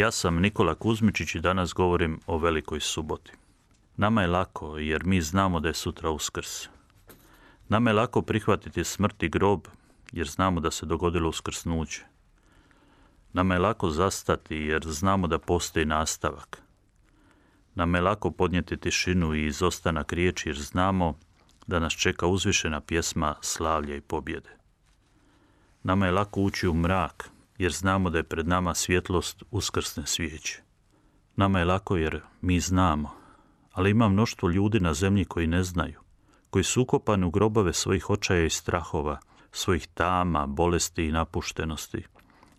Ja sam Nikola Kuzmičić i danas govorim o Velikoj suboti. Nama je lako jer mi znamo da je sutra uskrs. Nama je lako prihvatiti smrt i grob jer znamo da se dogodilo uskrsnuće. Nama je lako zastati jer znamo da postoji nastavak. Nama je lako podnijeti tišinu i izostanak riječi jer znamo da nas čeka uzvišena pjesma slavlja i pobjede. Nama je lako ući u mrak jer znamo da je pred nama svjetlost uskrsne svijeće. Nama je lako jer mi znamo, ali ima mnoštvo ljudi na zemlji koji ne znaju, koji su ukopani u grobove svojih očaja i strahova, svojih tama, bolesti i napuštenosti,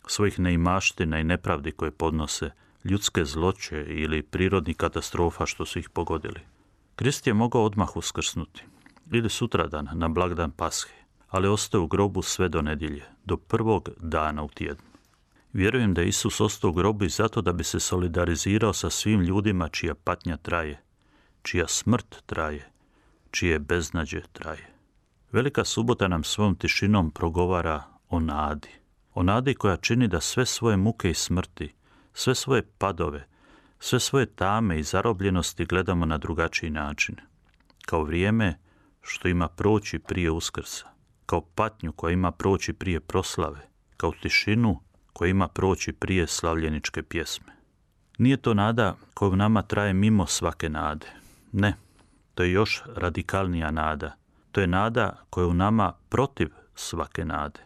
svojih neimaština i nepravdi koje podnose, ljudske zloće ili prirodnih katastrofa što su ih pogodili. Krist je mogao odmah uskrsnuti, ili sutradan na blagdan Pashe, ali ostaje u grobu sve do nedjelje, do prvog dana u tjednu. Vjerujem da Isus ostao u grobu zato da bi se solidarizirao sa svim ljudima čija patnja traje, čija smrt traje, čije beznađe traje. Velika subota nam svojom tišinom progovara o nadi. O nadi koja čini da sve svoje muke i smrti, sve svoje padove, sve svoje tame i zarobljenosti gledamo na drugačiji način. Kao vrijeme što ima proći prije uskrsa, kao patnju koja ima proći prije proslave, kao tišinu koja ima proći prije slavljeničke pjesme. Nije to nada koja u nama traje mimo svake nade. Ne, to je još radikalnija nada. To je nada koja u nama protiv svake nade.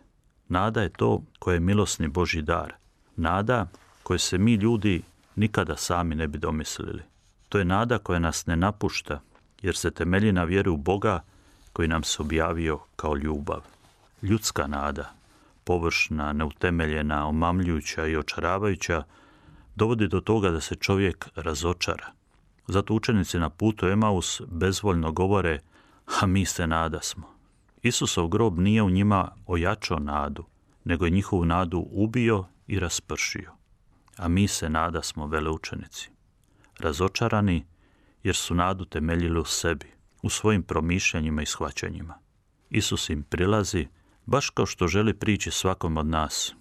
Nada je to koje je milosni Boži dar. Nada koje se mi ljudi nikada sami ne bi domislili. To je nada koja nas ne napušta, jer se temelji na vjeru u Boga koji nam se objavio kao ljubav. Ljudska nada, površna, neutemeljena, omamljujuća i očaravajuća, dovodi do toga da se čovjek razočara. Zato učenici na putu Emaus bezvoljno govore, a mi se nada smo. Isusov grob nije u njima ojačao nadu, nego je njihovu nadu ubio i raspršio. A mi se nada smo veleučenici. Razočarani jer su nadu temeljili u sebi, u svojim promišljanjima i shvaćanjima. Isus im prilazi baš kao što želi prići svakom od nas,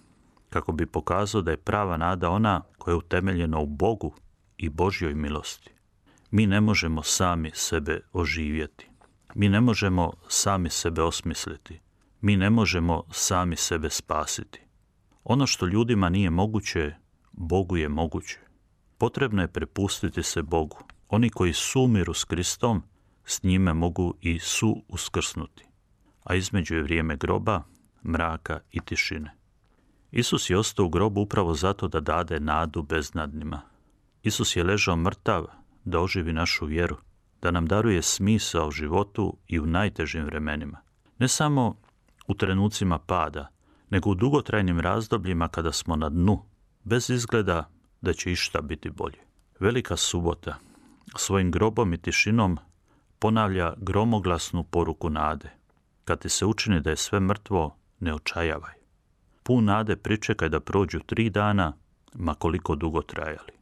kako bi pokazao da je prava nada ona koja je utemeljena u Bogu i Božjoj milosti. Mi ne možemo sami sebe oživjeti. Mi ne možemo sami sebe osmisliti. Mi ne možemo sami sebe spasiti. Ono što ljudima nije moguće, Bogu je moguće. Potrebno je prepustiti se Bogu. Oni koji sumiru s Kristom, s njime mogu i su uskrsnuti a između je vrijeme groba, mraka i tišine. Isus je ostao u grobu upravo zato da dade nadu beznadnima. Isus je ležao mrtav da oživi našu vjeru, da nam daruje smisao životu i u najtežim vremenima. Ne samo u trenucima pada, nego u dugotrajnim razdobljima kada smo na dnu, bez izgleda da će išta biti bolje. Velika subota svojim grobom i tišinom ponavlja gromoglasnu poruku nade. Kad ti se učini da je sve mrtvo, ne očajavaj. Pun nade pričekaj da prođu tri dana, ma koliko dugo trajali.